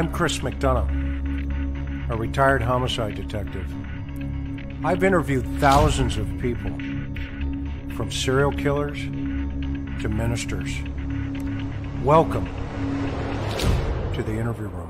I'm Chris McDonough, a retired homicide detective. I've interviewed thousands of people, from serial killers to ministers. Welcome to the interview room.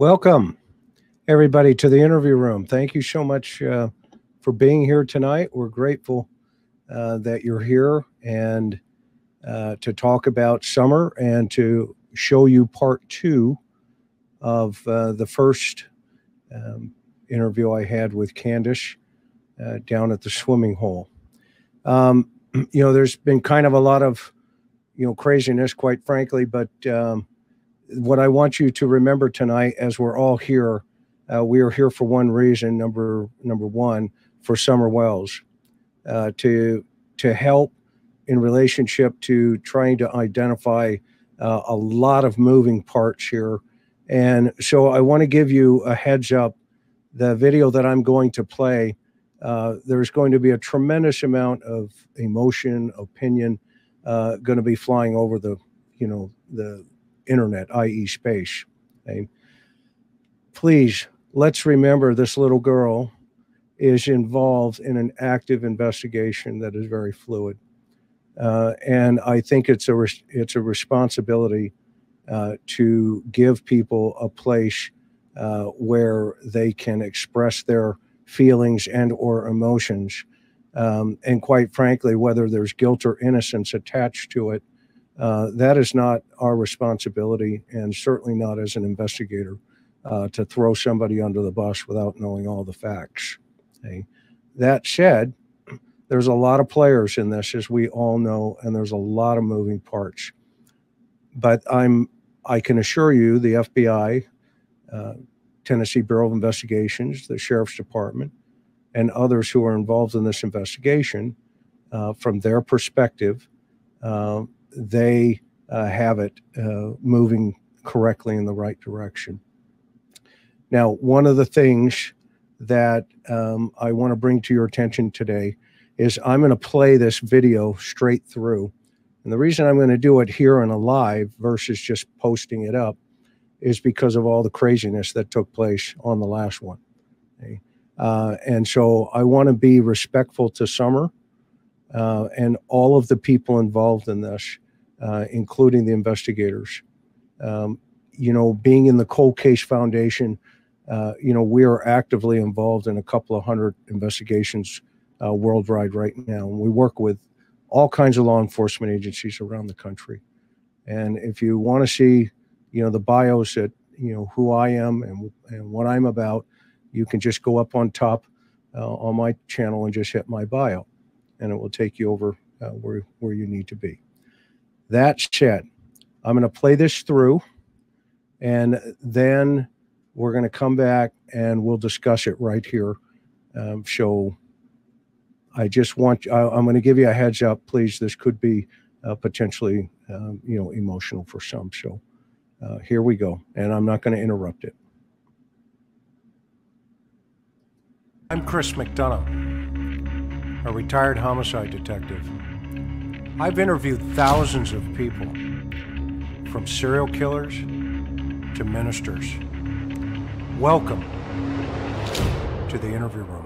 Welcome, everybody, to the interview room. Thank you so much uh, for being here tonight. We're grateful uh, that you're here and uh, to talk about summer and to show you part two of uh, the first um, interview I had with Candus uh, down at the swimming hole. Um, you know, there's been kind of a lot of, you know, craziness, quite frankly, but um, what I want you to remember tonight, as we're all here, uh, we are here for one reason. Number number one, for Summer Wells, uh, to to help in relationship to trying to identify uh, a lot of moving parts here. And so I want to give you a heads up. The video that I'm going to play, uh, there's going to be a tremendous amount of emotion, opinion, uh, going to be flying over the, you know, the internet, i.e., space. Okay? Please, let's remember this little girl is involved in an active investigation that is very fluid. Uh, and I think it's a it's a responsibility uh, to give people a place uh, where they can express their feelings and or emotions, um, and quite frankly, whether there's guilt or innocence attached to it, uh, that is not our responsibility, and certainly not as an investigator, uh, to throw somebody under the bus without knowing all the facts. Okay? That said, there's a lot of players in this, as we all know, and there's a lot of moving parts. But I'm, I can assure you, the FBI, uh, Tennessee Bureau of Investigations, the Sheriff's Department, and others who are involved in this investigation, uh, from their perspective, uh, they uh, have it uh, moving correctly in the right direction. Now, one of the things that um, I want to bring to your attention today is I'm going to play this video straight through. And the reason I'm going to do it here on a live versus just posting it up is because of all the craziness that took place on the last one. Okay? Uh, and so I want to be respectful to Summer uh, and all of the people involved in this, uh, including the investigators. Um, you know, being in the Cold Case Foundation, uh, you know, we are actively involved in a couple of hundred investigations uh, worldwide right now. And we work with all kinds of law enforcement agencies around the country. And if you want to see, you know, the bios that, you know, who I am and, and what I'm about, you can just go up on top uh, on my channel and just hit my bio and it will take you over uh, where, where you need to be. That's said, I'm going to play this through and then we're going to come back and we'll discuss it right here. Um, so I just want, I, am going to give you a heads up, please. This could be uh, potentially, um, you know, emotional for some. So uh, here we go. And I'm not going to interrupt it. I'm Chris McDonough a retired homicide detective. I've interviewed thousands of people, from serial killers to ministers. Welcome to the interview room.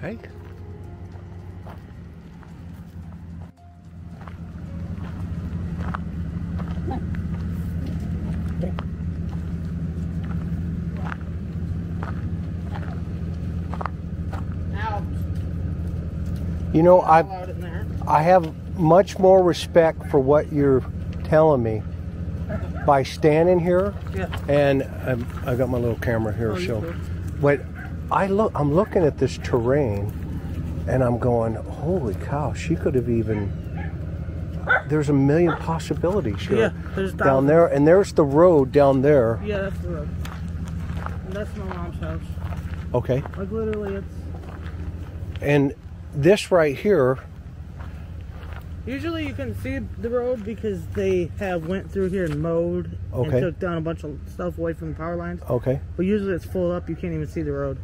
Hey. You know, I Allowed in there. I have much more respect for what you're telling me by standing here, Yeah. and um, I got my little camera here, Oh, so. But I look, I'm looking at this terrain, and I'm going, holy cow! She could have even. There's a million possibilities here. Yeah, there's down there, and there's the road down there. Yeah, that's the road. And that's my mom's house. Okay, Like literally, it's and this right here. usually you can see the road because they have went through here and mowed Okay. and took down a bunch of stuff away from the power lines. Okay, But usually it's full up. You can't even see the road.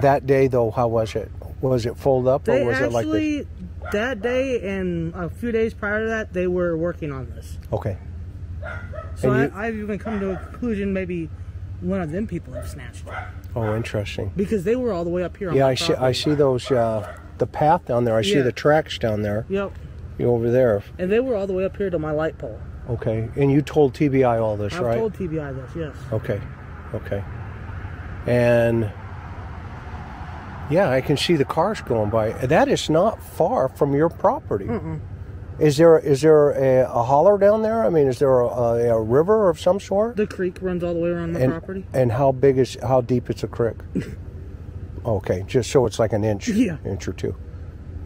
That day though, how was it? Was it full up, or They was it like this? actually that day and a few days prior to that they were working on this. Okay. So And I, i've even come to a conclusion maybe one of them people have snatched it Oh, interesting. because they were all the way up here. On Yeah, I see. I see those. Uh, the path down there. I see the tracks down there. Yep. You over there. And they were all the way up here to my light pole. Okay. And you told TBI all this, I've right? I told TBI this, yes. Okay. Okay. And yeah, I can see the cars going by. That is not far from your property. Is there is there a, a holler down there? I mean, is there a, a, a river of some sort? The creek runs all the way around the and, property. and how big is how deep is the creek? okay, just so it's like an inch, Yeah. inch or two.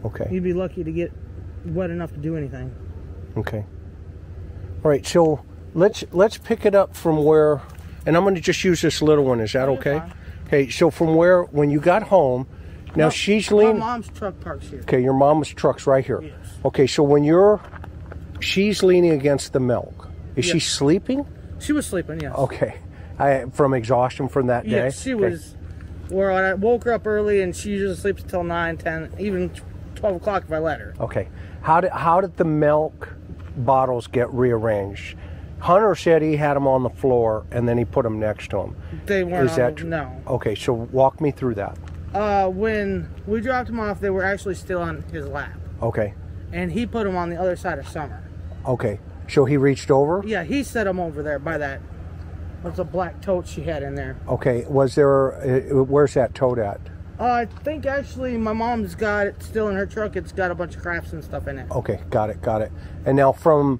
Okay. You'd be lucky to get wet enough to do anything. Okay. All right, so let's let's pick it up from where, and I'm going to just use this little one. Is that okay? Okay, so from where when you got home, now No, she's leaning. My mom's truck parks here. Okay, your mom's truck's right here. Yes. Okay, so when you're, she's leaning against the milk. Is she sleeping? She was sleeping, yes. Okay, I from exhaustion from that day. Yes, she Okay. was. Where I woke her up early and she usually sleeps until 9, 10, even 12 o'clock if I let her. Okay. How did how did the milk bottles get rearranged? Hunter said he had them on the floor and then he put them next to him. They weren't Is on that tr- No. Okay, so walk me through that. Uh, when we dropped him off, they were actually still on his lap. Okay. And he put them on the other side of Summer. Okay. So he reached over? Yeah, he set them over there by that. What's a black tote she had in there? Okay. Was there uh, where's that tote at? Uh, I think actually my mom's got it still in her truck. It's got a bunch of crafts and stuff in it. Okay, got it, got it. And now from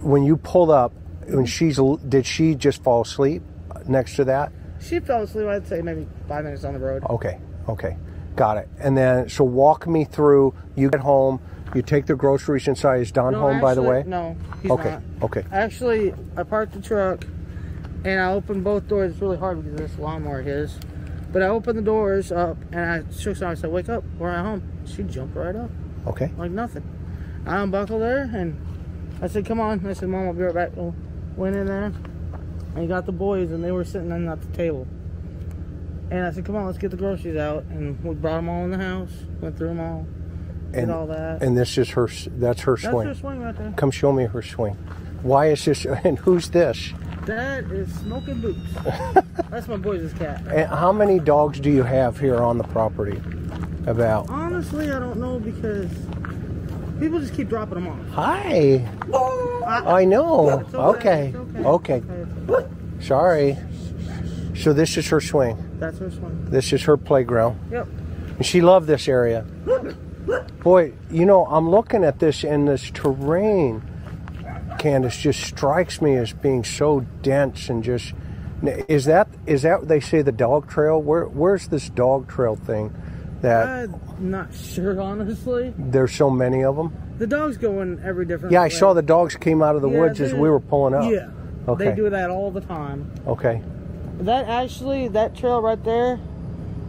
when you pulled up, when she's did she just fall asleep next to that? She fell asleep, I'd say maybe five minutes on the road. Okay, okay, got it. And then she'll walk me through. You get home, you take the groceries inside. Is Don No, home, by the way? No, he's Okay, not. okay, Actually, I parked the truck and I opened both doors. It's really hard because this lawnmower his. But I opened the doors up and I shook her. I said, "Wake up, we're at home." She jumped right up okay, like nothing. I unbuckled her and I said, "Come on." I said, "Mom, I'll be right back." Went in there and he got the boys and they were sitting in at the table. And I said, "Come on, let's get the groceries out." And we brought them all in the house. Went through them all. Did and all that. and this is her, that's her That's swing. her swing right there. Come show me her swing. Why is this? And who's this? That is smoking boots. That's my boys' cat. And how many dogs do you have here on the property? About. Honestly, I don't know because people just keep dropping them off. Hi. I, I know. It's Okay. it's Okay. okay. Sorry. So this is her swing. That's her swing. This is her playground. Yep. And she loved this area. Boy, you know, I'm looking at this and this terrain, Candus, just strikes me as being so dense and just. Is that is that what they say the dog trail? Where where's this dog trail thing that I'm not sure, honestly. there's so many of them? The dogs go in every different. Yeah, I saw the dogs came out of the Yeah, woods as we were pulling up. Yeah. Okay. They do that all the time. Okay. That actually, that trail right there,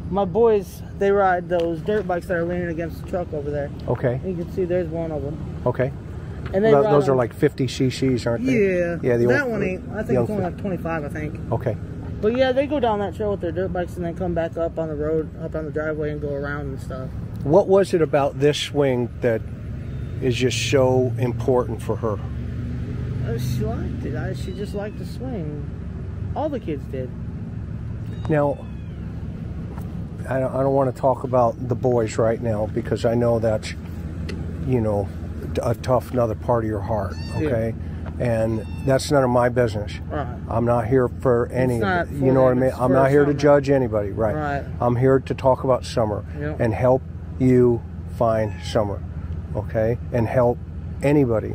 my boys, they ride those dirt bikes that are leaning against the truck over there. Okay. You can see there's one of them. Okay. And ride those are like 50 cc's, aren't they? Yeah. Yeah. The that old- one ain't. I think it's only like 25, I think. Okay. But yeah, they go down that trail with their dirt bikes and then come back up on the road, up on the driveway, and go around and stuff. What was it about this swing that is just so important for her? Uh, She liked it. I, she just liked to swing. All the kids did. Now, I don't, I don't want to talk about the boys right now because I know that's, you know, a tough another part of your heart. Okay, and that's none of my business. Right. I'm not here for any. not of it, for you know what I mean? I'm not here to judge anybody. Right. Right. I'm here to talk about summer Yep. and help you find summer. Okay, and help anybody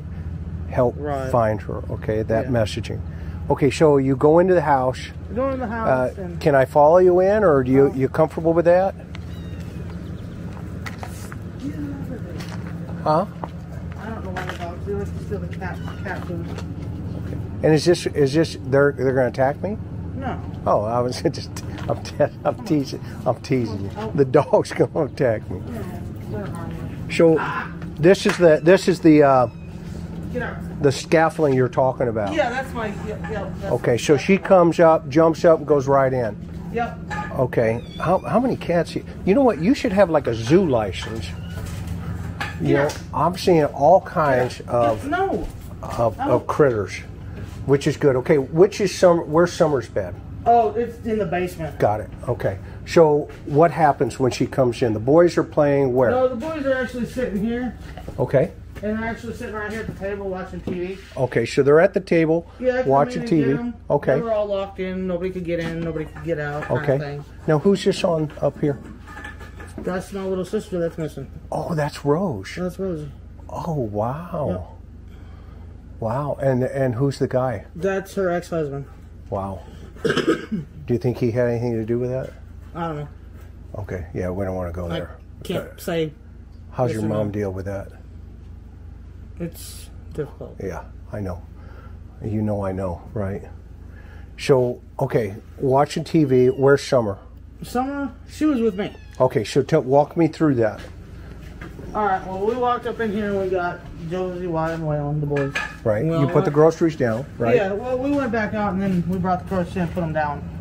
help Right. find her. Okay, that Yeah. messaging. Okay, so you go into the house. Go in the Uh, house and can I follow you in, or do you you comfortable with that? Huh? I don't know why the dogs do it. It's still the cat cat food. Okay. And is this is this they're they're going to attack me? No. Oh, I was just I'm, te- I'm teasing I'm teasing you. The dog's going to attack me. So this is the this is the uh. The scaffolding you're talking about. Yeah, that's my. Yeah, yeah, that's Okay, so she comes up, jumps up, and goes right in. Yep. Okay, how, how many cats? You, you know what? You should have like a zoo license. You know, Yeah. I'm seeing all kinds of No. of, of critters, which is good. Okay, which is summer? Where's Summer's bed? Oh, it's in the basement. Got it. Okay. So what happens when she comes in? The boys are playing where? No, the boys are actually sitting here, Okay. And they're actually sitting right here at the table watching TV. Okay. So they're at the table Yeah, watching TV. get TV. 'em. Okay. They were all locked in. Nobody could get in. Nobody could get out. Okay. Now who's this on up here? That's my little sister that's missing. Oh, that's Rose. That's Rosie. Oh wow. Wow. And and who's the guy? That's her ex-husband. Wow. Do you think he had anything to do with that? I don't know. Okay. Yeah, we don't want to go I there. can't uh, say. How's your or no. mom deal with that? It's difficult. Yeah, I know. You know I know, right? So, okay, watching TV, where's Summer? Summer, she was with me. Okay, so tell, walk me through that, All right. Well, we walked up in here and we got Josie, Wyatt, and Waylon, the boys. right? Well, you put the groceries down, right? Yeah. Well, we went back out and then we brought the groceries in and put them down.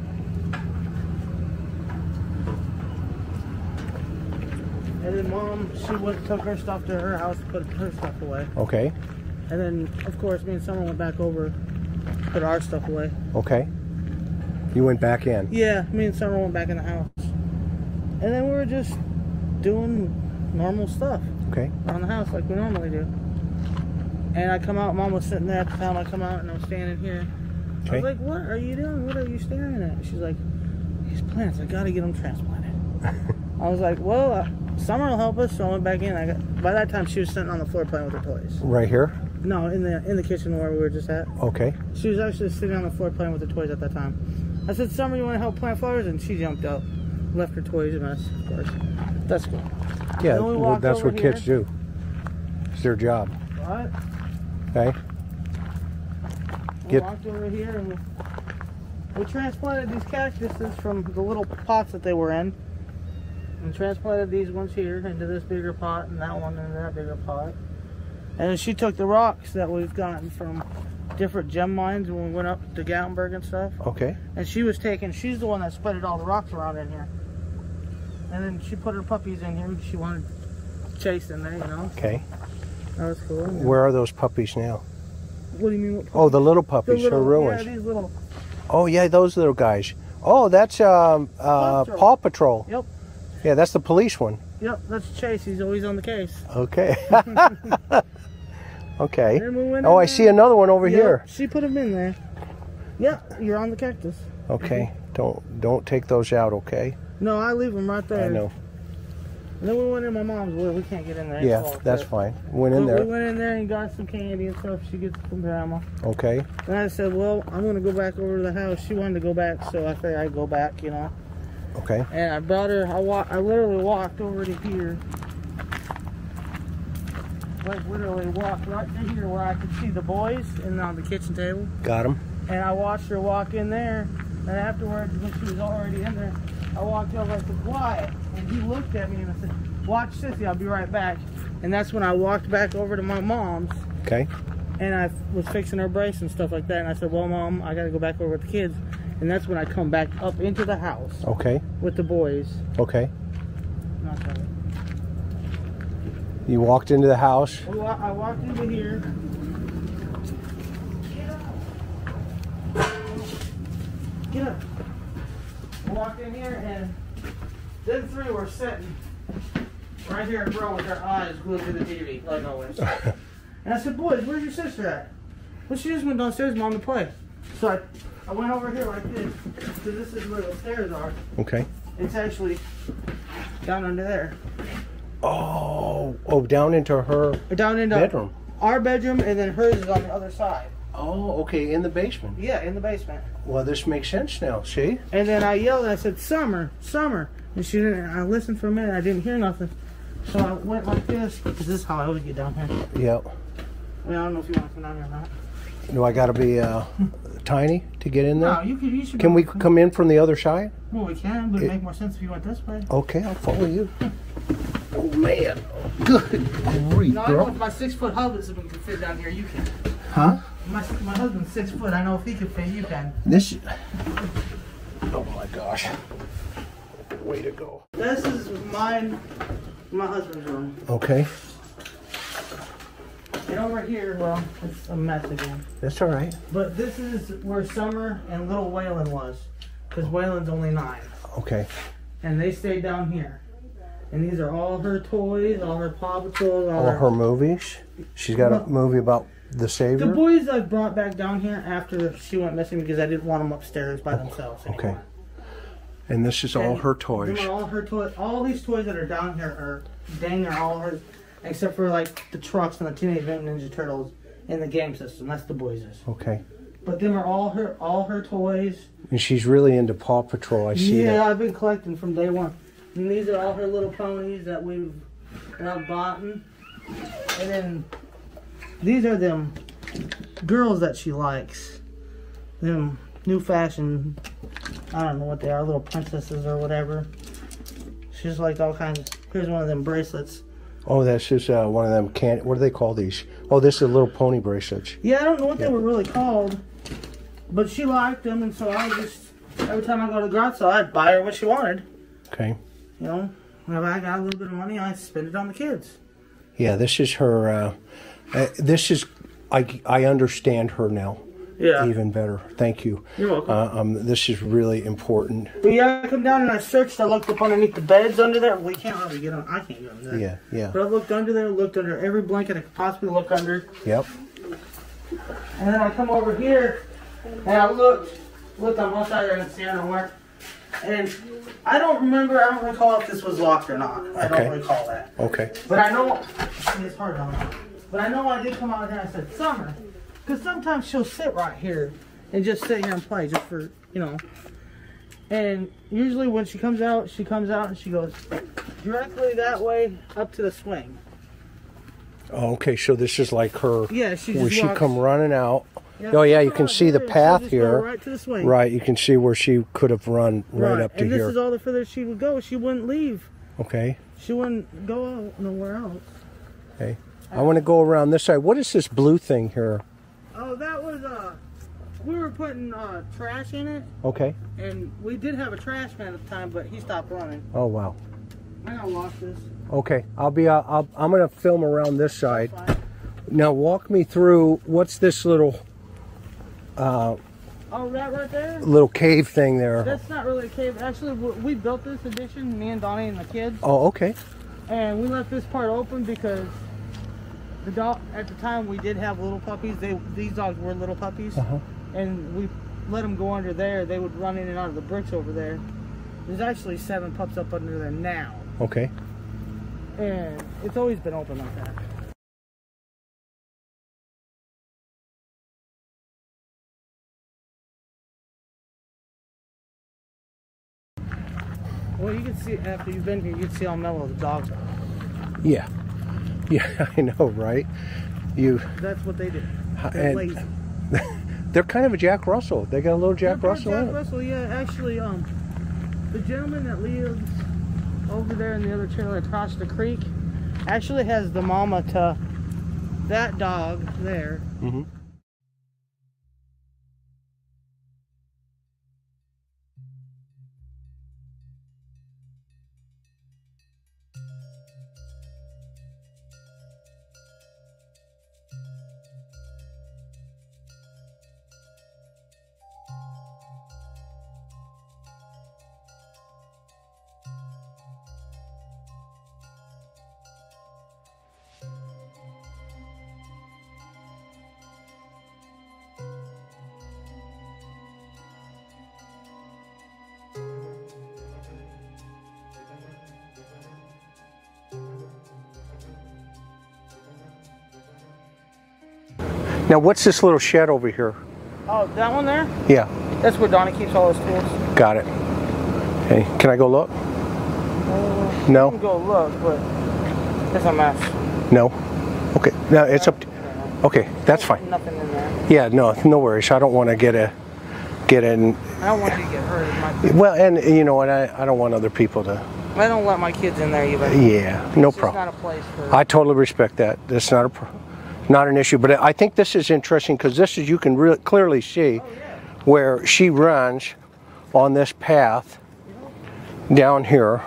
And then mom, she went took her stuff to her house, put her stuff away. Okay, And then, of course, me and Summer went back over, put our stuff away. okay. You went back in. Yeah, me and Summer went back in the house. And then we were just doing normal stuff Okay, around the house like we normally do. And I come out, mom was sitting there at the time I come out and I'm standing here. Okay. I was like, what are you doing? What are you staring at? She's like, these plants, I gotta get them transplanted. I was like, well, uh, Summer will help us. So I went back in. I got, by that time, she was sitting on the floor playing with her toys. right here. No, in the in the kitchen where we were just at. Okay, She was actually sitting on the floor playing with her toys at that time. I said, Summer, you want to help plant flowers? And she jumped up, left her toys a mess, of course. That's cool. yeah. We Well, that's what kids do. It's their job. Right? Okay. We Get- walked over here and we, we transplanted these cactuses from the little pots that they were in. And transplanted these ones here into this bigger pot and that one into that bigger pot. And then she took the rocks that we've gotten from different gem mines when we went up to Gatlinburg and stuff. Okay. And she was taking, she's the one that spreaded all the rocks around in here. And then she put her puppies in here. She wanted Chase in there, you know. Okay. That was cool. Where are those puppies now? What do you mean? What Oh, the little the puppies, little, her ones. Yeah, these little. Oh yeah, those little guys. Oh, that's um, uh, Paw Patrol. Paw Patrol. Yep. Yeah, that's the police one. Yep, that's Chase. He's always on the case. Okay. okay. We Oh, I there. see another one over Yep, here. She put him in there. Yeah, you're on the cactus. Okay. Mm-hmm. Don't don't take those out. Okay. No, I leave them right there. I know. And then we went in my mom's where we can't get in there. Yeah, that's fine. Went in but We there. went in there and got some candy and stuff she gets from grandma. Okay. and I brought her. I walk. I literally walked over to here, like literally walked right to here where I could see the boys and on the kitchen table. Got him. And I watched her walk in there. And afterwards, when she was already in there, I walked over. I said, "Quiet." And he looked at me and I said, "Watch Sissy. I'll be right back." And that's when I walked back over to my mom's Okay. and I was fixing her brace and stuff like that. And I said, "Well, mom, I got to go back over with the kids." And that's when I come back up into the house Okay. with the boys. Okay. Not that. You walked into the house. I walked into here. Get up. Get up. I walked in here and them three were sitting right here in row with their eyes glued to the TV, like always. and I said, boys, where's your sister at? Well, she just went downstairs, mom, to play. So I, I went over here like this, because this is where the stairs are. Okay. It's actually down under there. Oh, oh, down into her down into bedroom. our bedroom, and then hers is on the other side. Oh, okay, in the basement. Yeah, in the basement. Well, this makes sense now. See? And then I yelled I said, Summer, Summer. And she didn't, I listened for a minute. I didn't hear nothing. So I went like this, because this is how I would get down here. Yep. I mean, I don't know if you want to come down here or not. No, I got to be uh, tiny to get in No, there? you could, you should Can we come in from the other side? Well, we can, but it'd make more sense if you went this way. Okay, I'll follow you. Oh man, good grief, No, girl. if my six foot husband can fit down here, you can. Huh? My, my husband's six foot. I know if he can fit, you can. This. Oh my gosh. Way to go. This is mine, my husband's room. Okay, And over here, well, it's a mess again. that's all right. But this is where Summer and little Waylon was. Because Waylon's only nine. Okay, And they stayed down here. And these are all her toys, all her Paw Patrols, all, all her... her movies. She's got a movie about the Savior. The boys I brought back down here after she went missing because I didn't want them upstairs by themselves anymore. Okay. And this is all her toys. all her toys. All these toys that are down here are dang are all hers, except for like the trucks and the Teenage Mutant Ninja Turtles in the game system. That's the boys'. Okay. But them are all her all her toys. And she's really into Paw Patrol. I see yeah, that. I've been collecting from day one. And these are all her little ponies that we've now bought. And then these are them girls that she likes. Them new fashion, I don't know what they are, little princesses or whatever. She's like all kinds. Here's one of them bracelets. Oh, that's just uh, one of them can. What do they call these? Oh, this is a little pony bracelets. Yeah, I don't know what Yeah. they were really called, but she liked them, and so I just every time I go to garage sale, I'd buy her what she wanted. Okay. You know, whenever I got a little bit of money, I spend it on the kids. Yeah, this is her. Uh, uh, this is. I I understand her now Yeah, even better. Thank you. you're welcome. Uh, um, this is really important. But yeah, I come down and I searched. I looked up underneath the beds under there. We can't really get on. I can't get under there. Yeah, yeah. But I looked under there, looked under every blanket I could possibly look under, Yep. and then I come over here and I looked, looked on both sides. I didn't see her nowhere. And I don't remember. I don't recall if this was locked or not. I Okay. don't recall that. Okay. But I know it's hard on. But I know I did come out here and I said summer, because sometimes she'll sit right here and just sit here and play, just for you know. And usually when she comes out, she comes out and she goes directly that way up to the swing. Oh, okay. So this is like her. Yeah, she Where just she walks- come running out. Oh yeah, you can see the She'll path just go here. Right to the swing. Right. You can see where she could have run right, up to and this here. is all the further she would go. She wouldn't leave. Okay. She wouldn't go out nowhere else. Okay. I want to go around this side. What is this blue thing here? Oh, that was uh, we were putting uh trash in it. Okay. And we did have a trash man at the time, but he stopped running. Oh wow. I gotta lock this. Okay. I'll be. Uh, I'll, I'm gonna film around this side. Now walk me through. What's this little uh, Oh, that right there? little cave thing there? That's not really a cave. Actually, we built this addition, me and Donnie and the kids, Oh, okay. and we left this part open because the dog at the time we did have little puppies. They these dogs were little puppies, Uh-huh. and we let them go under there. They would run in and out of the bricks over there. There's actually seven pups up under there now, Okay. and it's always been open like that. Well, you can see after you've been here, you can see how mellow the dogs are. Yeah. Yeah, I know, right? You That's what they do. They're lazy. they're kind of a Jack Russell. They got a little Jack They're Russell Jack. Russell, yeah. Actually, um, the gentleman that lives over there in the other trailer across the creek actually has the mama to that dog there. Mhm. Now, what's this little shed over here? Oh, that one there? Yeah, That's where Donnie keeps all his tools. got it. Hey, can I go look? Uh, You can No, go look, but it's a mess. no. Okay, no, it's up. To, okay, that's fine. Nothing in there. Yeah, no, no worries. I don't want to get a get in. I don't want you to get hurt. My, Well, and you know what? I, I don't want other people to. I don't let my kids in there either. Yeah, no problem. not a place for. I totally respect that. That's not a pro- not an issue. But I think this is interesting because this is you can really clearly see where she runs on this path down here.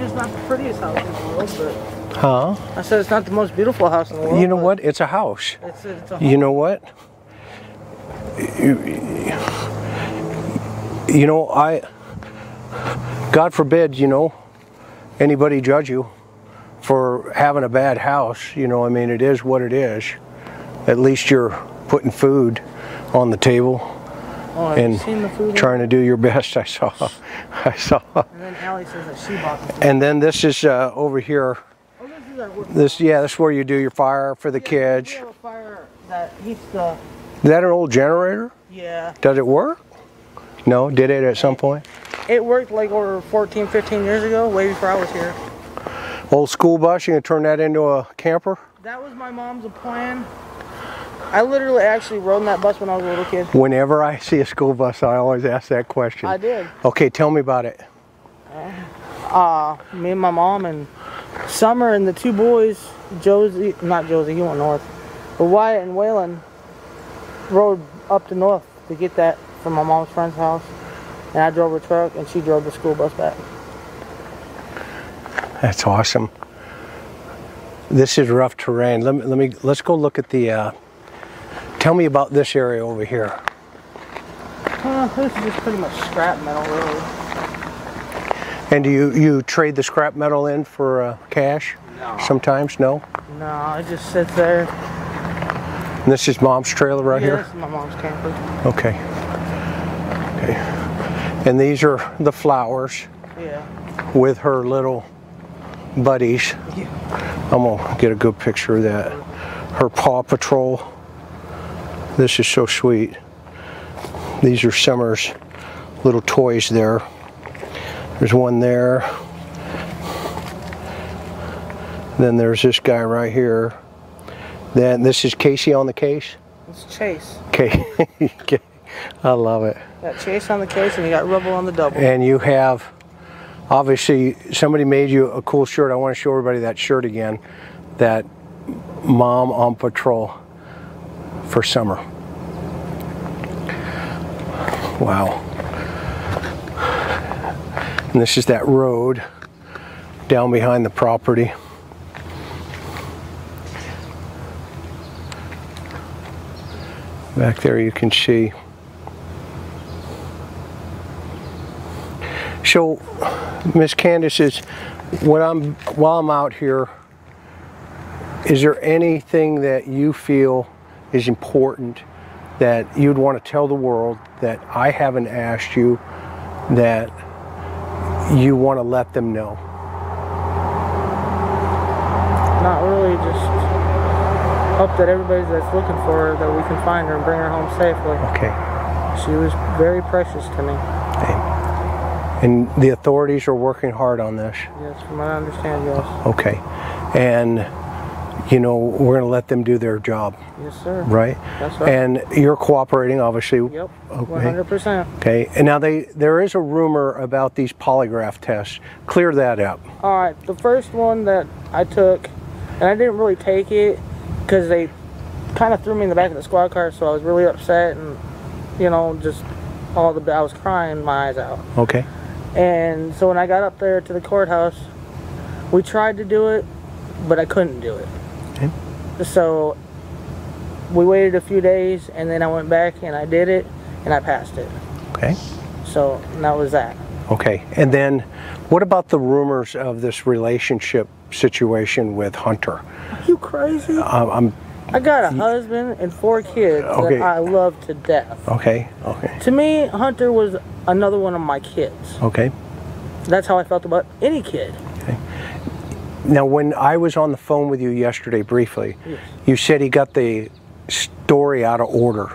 it's not the prettiest house in the world, but Huh? I said it's not the most beautiful house in the world. You know what? It's a house. It's a, it's a You know what? You, you know, I, God forbid, you know, anybody judge you for having a bad house. You know, I mean, it is what it is. At least you're putting food on the table Oh, and seen the food? trying to do your best. I saw, I saw. And then Allie says that she bought the food. And then this is uh, over here. Oh, this is. This, yeah, this is where you do your fire for the We kids. have a fire that heats the. Is that an old generator? Yeah. Does it work? No, did it at some point? It worked like over 14, 15 years ago, way before I was here. Old school bus, you can turn that into a camper? That was my mom's plan. I literally actually rode in that bus when I was a little kid. Whenever I see a school bus, I always ask that question. I did. Okay, tell me about it. Uh, me and my mom and Summer and the two boys, Josie, not Josie, he went north, but Wyatt and Waylon rode up to north to get that from my mom's friend's house. And I drove her truck and she drove the school bus back. That's awesome. This is rough terrain. Let me, let me let's go look at the. Uh, tell me about this area over here. Uh, this is just pretty much scrap metal, really. And do you you trade the scrap metal in for uh, cash? No. Sometimes, no. No, it just sits there. And this is mom's trailer right yeah, here. this is my mom's camper. Okay. Okay. And these are the flowers Yeah. with her little buddies. Yeah. I'm gonna get a good picture of that. Her Paw Patrol. This is so sweet. These are Summer's little toys there. There's one there. Then there's this guy right here. Then this is Casey on the case. It's Chase. Okay. I love it. Got Chase on the case and you got Rubble on the double. And you have, obviously, somebody made you a cool shirt. I want to show everybody that shirt again. That mom on patrol for summer. Wow. And this is that road down behind the property. Back there you can see. So, Miss Candus, is when I'm while I'm out here, is there anything that you feel is important that you'd want to tell the world that I haven't asked you that you want to let them know? Not really, just hope that everybody that's looking for her that we can find her and bring her home safely. Okay. She was very precious to me. And the authorities are working hard on this. Yes, from what I understand, yes. Okay. And, you know, we're going to let them do their job, Yes, sir. right? That's right. And you're cooperating, obviously. Yep. Okay. 100%. Okay. And now they there is a rumor about these polygraph tests. Clear that up. All right, the first one that I took, and I didn't really take it because they kind of threw me in the back of the squad car, so I was really upset and, you know, just all the I was crying my eyes out. Okay. And so when I got up there to the courthouse, we tried to do it, but I couldn't do it. Okay. So we waited a few days, and then I went back and I did it, and I passed it. Okay. So that was that. Okay. And then what about the rumors of this relationship situation with Hunter? Are you crazy? Um, I'm I got a husband and four kids Okay. that I love to death. okay. Okay. To me, Hunter was another one of my kids. Okay. That's how I felt about any kid. Okay. Now, when I was on the phone with you yesterday briefly, Yes. you said he got the story out of order.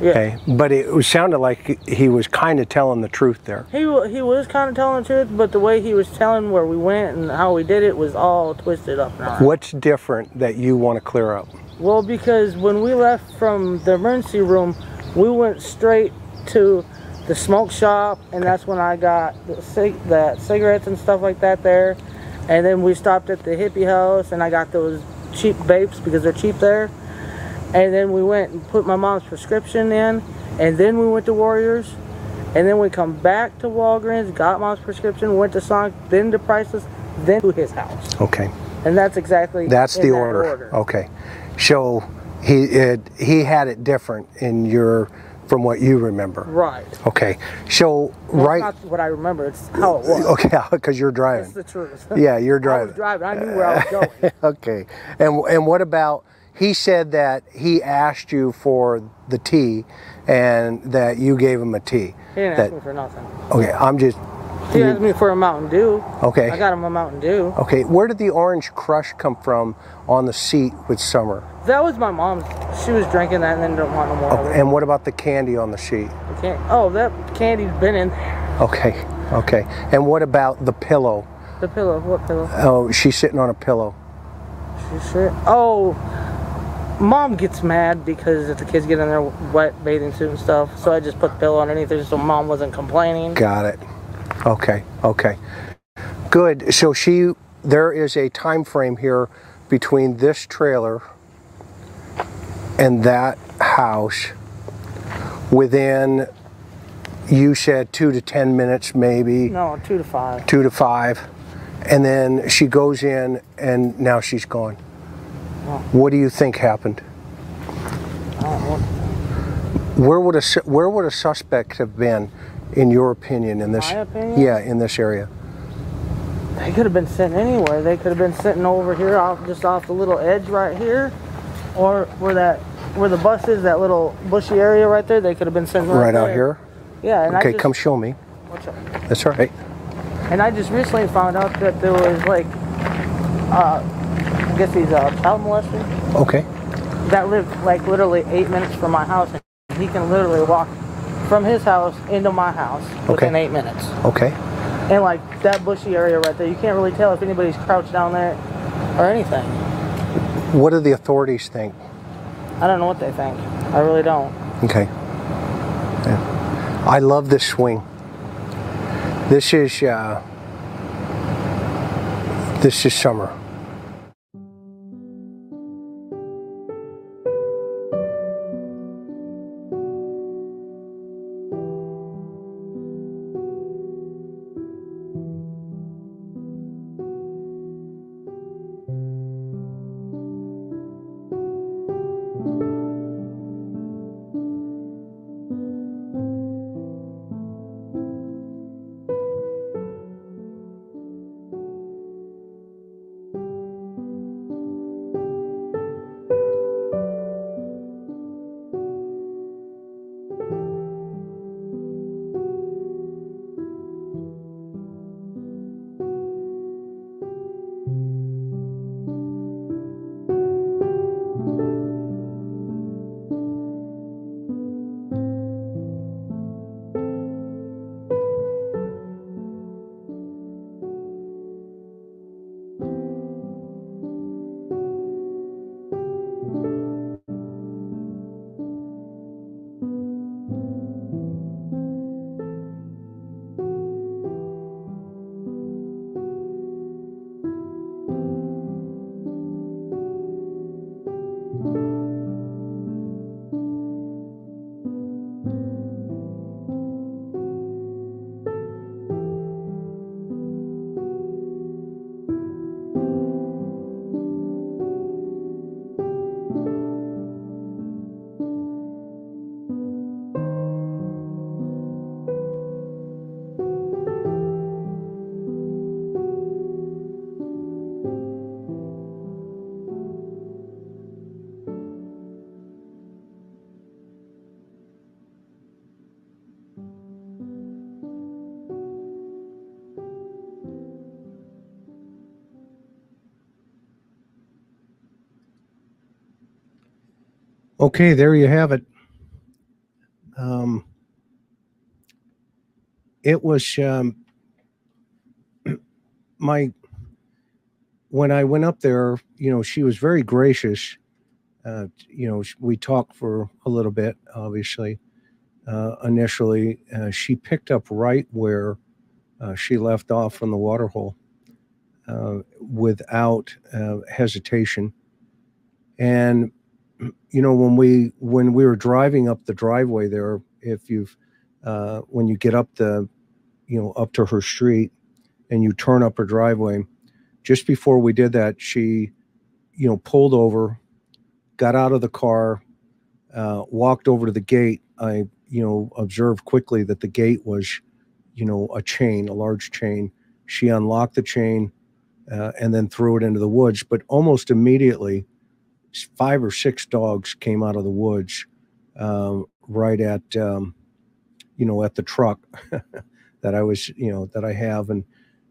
Yeah. Okay. But it sounded like he was kind of telling the truth there. He, he was kind of telling the truth, but the way he was telling where we went and how we did it was all twisted up. What's different that you want to clear up? Well, because when we left from the emergency room, we went straight to the smoke shop, and that's when I got the, cig- the cigarettes and stuff like that there. And then we stopped at the hippie house, and I got those cheap vapes because they're cheap there. And then we went and put my mom's prescription in, and then we went to Warriors. And then we come back to Walgreens, got mom's prescription, went to Sonic, then to Priceless, then to his house. Okay. And that's exactly That's the that order. Okay. So he it, he had it different in your from what you remember. Right. Okay. So Well, right. It's not what I remember. It's how it was. Okay, because you're It's driving. the truth. Yeah, you're I driving. was driving. I knew where I was going. Okay. And and what about he said that he asked you for the tea and that you gave him a tea. He didn't That- ask me for nothing. Okay, I'm just He asked me for a Mountain Dew. okay. I got him a Mountain Dew. Okay, where did the orange crush come from on the seat with Summer? That was my mom's. She was drinking that and then didn't want no more. it. And what about the candy on the seat? Okay. Oh, that candy's been in there. Okay, okay. And what about the pillow? The pillow. What pillow? Oh, she's sitting on a pillow. She sure. Oh, mom gets mad because if the kids get in their wet bathing suit and stuff, so I just put the pillow underneath her so mom wasn't complaining. Got it. Okay, okay. Good. So she there is a time frame here between this trailer and that house within you said 2 to 10 minutes maybe, No, two to five. 2 to 5. And then she goes in and now she's gone. What do you think happened? I don't know. Where would a where would a suspect have been in your opinion in this My opinion? Yeah, in this area. They could have been sitting anywhere. They could have been sitting over here, off just off the little edge right here, or where that where the bus is, that little bushy area right there. They could have been sitting right, Right out here? Yeah. And I Okay, just, come show me. That's all right. And I just recently found out that there was like, uh, guess he's a child molester Okay. that lived like literally eight minutes from my house, and he can literally walk from his house into my house within Okay. eight minutes. Okay. And like that bushy area right there, you can't really tell if anybody's crouched down there or anything. What do the authorities think? I don't know what they think. I really don't. Okay. Yeah. I love this swing. This is uh, this is summer. Okay, there you have it. Um, it was um, my when I went up there. You know, she was very gracious. Uh, you know, we talked for a little bit. Obviously, uh, initially, uh, she picked up right where uh, she left off from the water hole uh, without uh, hesitation. And you know, when we when we were driving up the driveway there, if you've when you get up the you know, up to her street and you turn up her driveway. Just before we did that, she, you know, pulled over, got out of the car, uh, walked over to the gate. I, you know, observed quickly that the gate was, you know, a chain, a large chain. She unlocked the chain uh, and then threw it into the woods. But almost immediately, five or six dogs came out of the woods um, right at, um, you know, at the truck. that I was, you know, that I have. And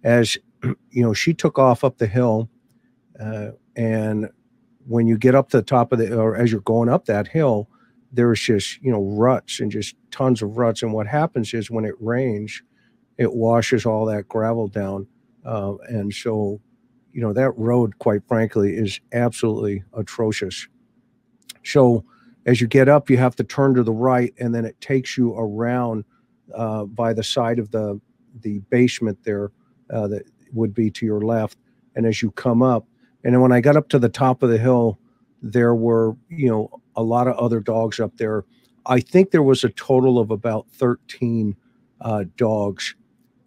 as, you know, she took off up the hill. Uh, and when you get up to the top of the, or as you're going up that hill, there's just, you know, ruts and just tons of ruts. And what happens is when it rains, it washes all that gravel down. Uh, and so, you know, that road, quite frankly, is absolutely atrocious. So as you get up, you have to turn to the right, and then it takes you around uh, by the side of the the basement there uh, that would be to your left. And as you come up, and when I got up to the top of the hill, there were you know a lot of other dogs up there. I think there was a total of about 13 uh, dogs.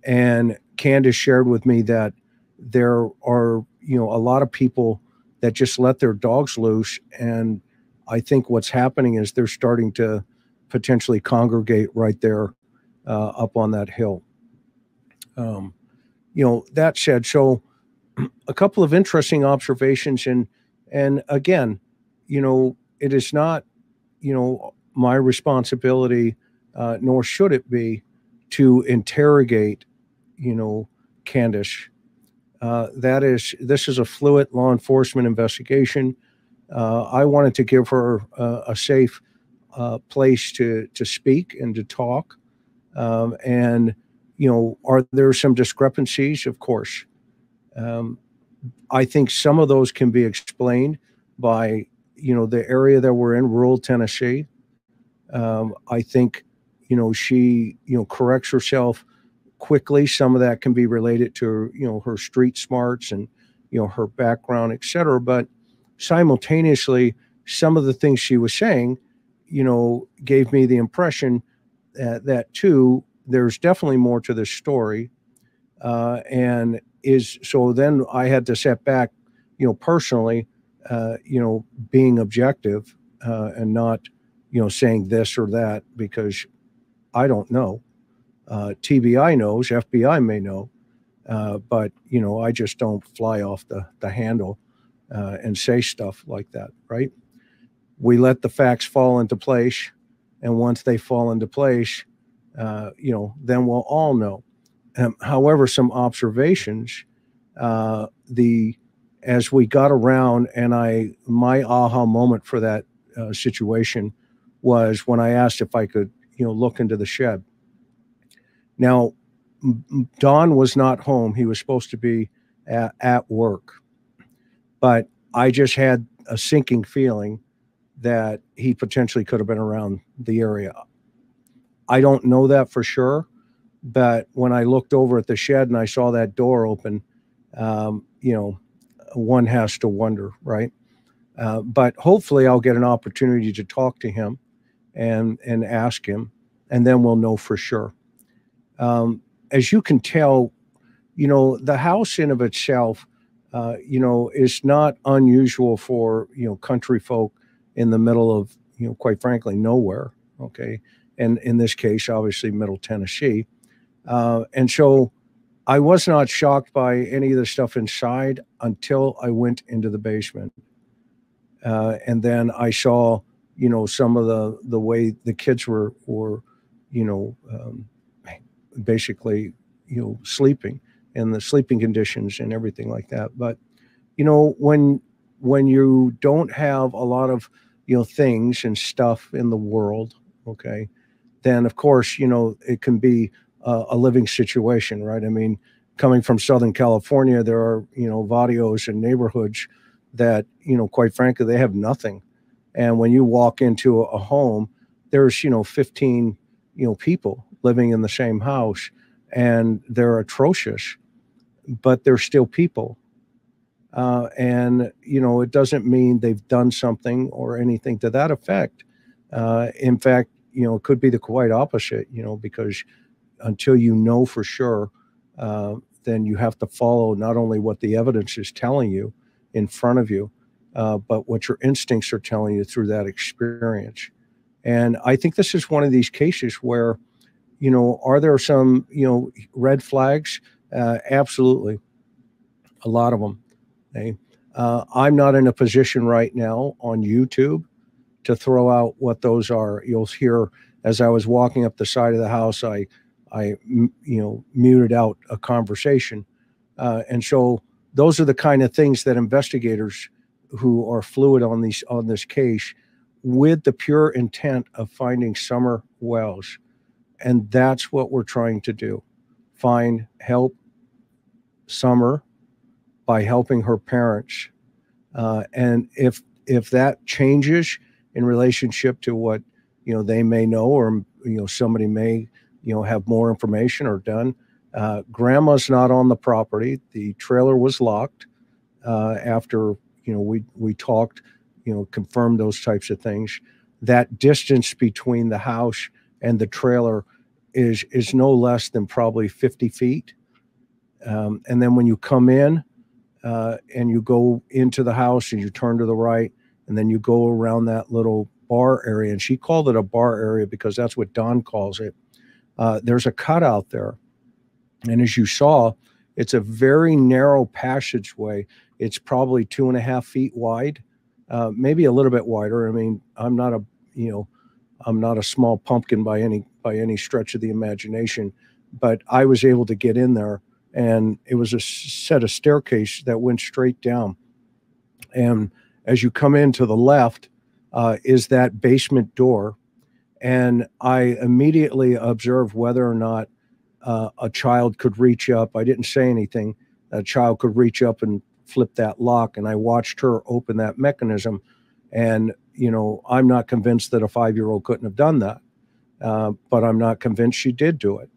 And Candus shared with me that there are, you know, a lot of people that just let their dogs loose. And I think what's happening is they're starting to potentially congregate right there uh, up on that hill. Um, you know, that said, so a couple of interesting observations, and and again, you know, it is not, you know, my responsibility, uh, nor should it be, to interrogate, you know, Candus. Uh, that is, this is a fluid law enforcement investigation. Uh, I wanted to give her a safe uh, place to to speak and to talk. Um, and, you know, are there some discrepancies? Of course. Um, I think some of those can be explained by, you know, the area that we're in, rural Tennessee. Um, I think, you know, she, you know, corrects herself quickly. Some of that can be related to, you know, her street smarts and, you know, her background, et cetera. But simultaneously, some of the things she was saying, you know, gave me the impression uh, that too, there's definitely more to this story. Uh, and is so then I had to set back, you know, personally, uh, you know, being objective uh, and not, you know, saying this or that because I don't know. Uh, TBI knows, FBI may know, uh, but you know, I just don't fly off the the handle uh, and say stuff like that, right? We let the facts fall into place and once they fall into place, uh, you know, then we'll all know. Um, however, some observations, uh, the as we got around, and I my aha moment for that uh, situation was when I asked if I could, you know, look into the shed. Now, Don was not home; he was supposed to be at, at work, but I just had a sinking feeling that he potentially could have been around the area. I don't know that for sure, but when I looked over at the shed and I saw that door open, um, you know, one has to wonder, right? Uh, but hopefully, I'll get an opportunity to talk to him and and ask him, and then we'll know for sure. Um, as you can tell, you know, the house in of itself, uh, you know, is not unusual for you know country folk in the middle of, you know, quite frankly, nowhere. Okay. And in this case, obviously, middle Tennessee. Uh, and so I was not shocked by any of the stuff inside until I went into the basement. Uh, and then I saw, you know, some of the, the way the kids were, were, you know, um, basically, you know, sleeping and the sleeping conditions and everything like that. But, you know, when when you don't have a lot of you know things and stuff in the world okay then of course you know it can be a, living situation right i mean coming from southern california there are you know barrios and neighborhoods that you know quite frankly they have nothing and when you walk into a home there's you know 15 you know people living in the same house and they're atrocious but they're still people. Uh, and you know it doesn't mean they've done something or anything to that effect. Uh, in fact you know it could be the quite opposite you know because until you know for sure uh, then you have to follow not only what the evidence is telling you in front of you uh, but what your instincts are telling you through that experience. And i think this is one of these cases where you know are there some you know red flags? Uh, absolutely. A lot of them okay? uh, i'm not in a position right now on youtube to throw out what those are. You'll hear as i was walking up the side of the house i i you know muted out a conversation. Uh, and so those are the kind of things that investigators who are fluid on these on this case with the pure intent of finding summer wells and that's what we're trying to do. Find help summer by helping her parents. Uh, and if if that changes in relationship to what you know they may know or you know somebody may you know have more information or done uh, grandma's not on the property. The trailer was locked uh, after you know we we talked you know confirmed those types of things. That distance between the house and the trailer is is no less than probably 50 feet. Um, and then when you come in uh, and you go into the house and you turn to the right and then you go around that little bar area and she called it a bar area because that's what don calls it uh, there's a cutout there. And as you saw it's a very narrow passageway. It's probably two and a half feet wide uh, maybe a little bit wider. I mean i'm not a you know i'm not a small pumpkin by any by any stretch of the imagination but i was able to get in there and it was a set of staircase that went straight down. And as you come in to the left uh, is that basement door and i immediately observed whether or not uh, a child could reach up. I didn't say anything. A child could reach up and flip that lock and i watched her open that mechanism and you know i'm not convinced that a five year old couldn't have done that uh, but i'm not convinced she did do it.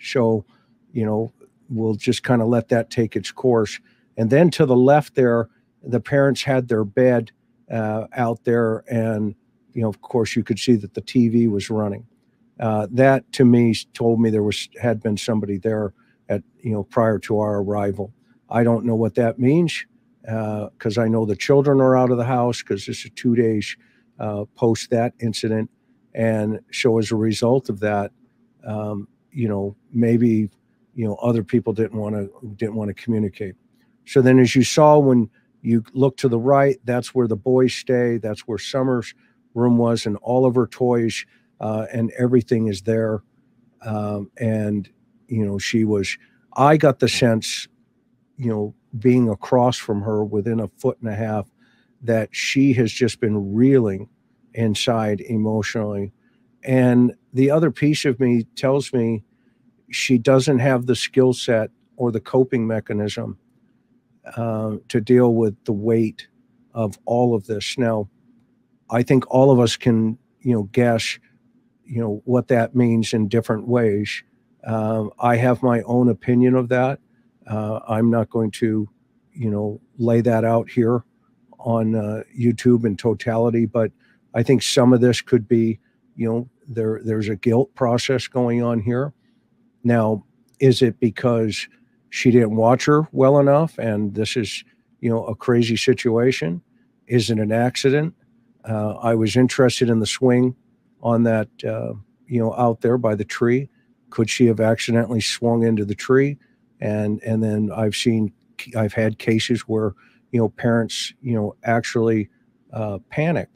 So you know we'll just kind of let that take its course. And then to the left there the parents had their bed uh, out there and you know of course you could see that the tv was running. Uh, that to me told me there was had been somebody there at you know prior to our arrival. I don't know what that means because uh, I know the children are out of the house because this is two days uh, post that incident. And so as a result of that, um, you know, maybe, you know, other people didn't want to didn't want to communicate. So then as you saw when you look to the right, that's where the boys stay. That's where Summer's room was and all of her toys uh, and everything is there. Um, and, you know, she was, I got the sense you know, being across from her within a foot and a half, that she has just been reeling inside emotionally. And the other piece of me tells me she doesn't have the skill set or the coping mechanism uh, to deal with the weight of all of this. Now, I think all of us can, you know, guess, you know, what that means in different ways. Um, I have my own opinion of that. Uh, I'm not going to, you know, lay that out here on uh, YouTube in totality, but I think some of this could be, you know, there there's a guilt process going on here. Now, is it because she didn't watch her well enough, and this is, you know, a crazy situation? Is it an accident? Uh, I was interested in the swing on that, uh, you know, out there by the tree. Could she have accidentally swung into the tree? And and then I've seen I've had cases where you know parents you know actually uh, panic,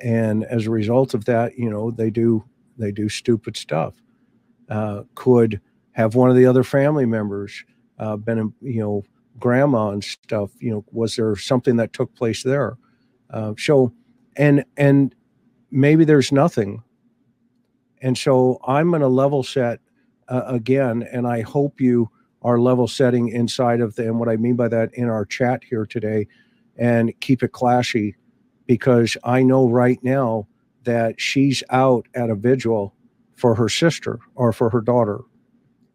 and as a result of that, you know they do they do stupid stuff. Uh, could have one of the other family members uh, been you know grandma and stuff. You know, was there something that took place there? Uh, so and and maybe there's nothing and so i'm going to level set uh, again and i hope you are level setting inside of the and what i mean by that in our chat here today and keep it classy because i know right now that she's out at a vigil for her sister or for her daughter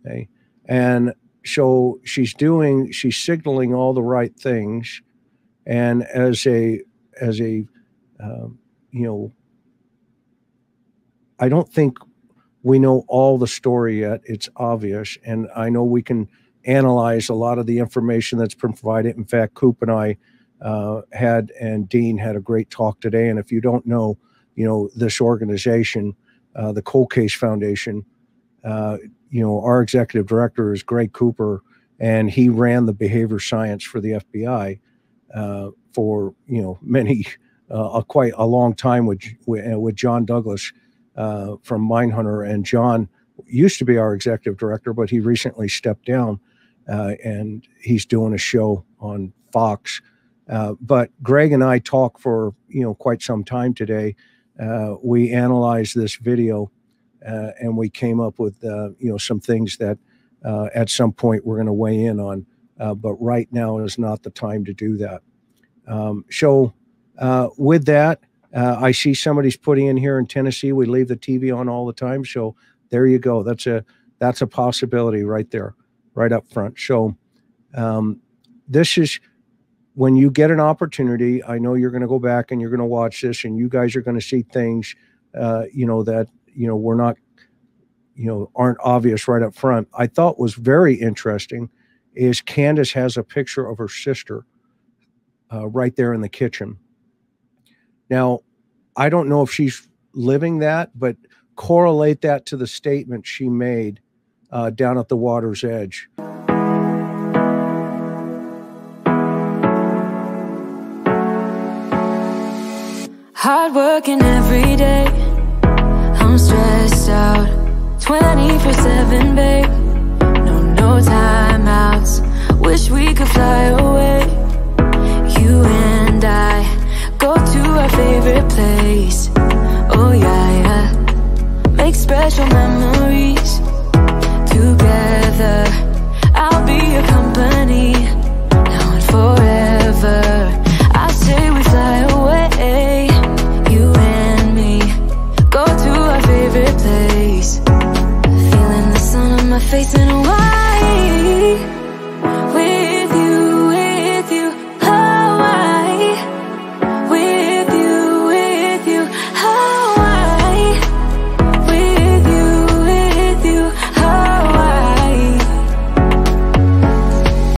okay? And so she's doing she's signaling all the right things and as a as a um, you know i don't think we know all the story yet. It's obvious and i know we can analyze a lot of the information that's been provided. In fact coop and i uh, had and dean had a great talk today and if you don't know you know this organization uh, the cold case foundation uh, you know, our executive director is Greg Cooper, and he ran the behavior science for the FBI uh, for you know many uh, quite a long time with with John Douglas uh, from Mindhunter, and John used to be our executive director, but he recently stepped down, uh, and he's doing a show on Fox. Uh, but Greg and I talked for you know quite some time today. Uh, we analyzed this video uh, and we came up with uh, you know some things that at some point we're going to weigh in on. But right now is not the time to do that. Um, so with that, uh, I see somebody's putting in here in Tennessee. We leave the TV on all the time, so there you go. That's a that's a possibility right there, right up front. So um, this is when you get an opportunity. I know you're going to go back and you're going to watch this, and you guys are going to see things, you know that you know we're not you know aren't obvious right up front i thought was very interesting is candus has a picture of her sister uh, right there in the kitchen now i don't know if she's living that but correlate that to the statement she made uh, down at the water's edge. Hard working every day. I'm stressed out. 24 7, babe. No, no timeouts. Wish we could fly away our favorite place. Oh yeah, yeah. Make special memories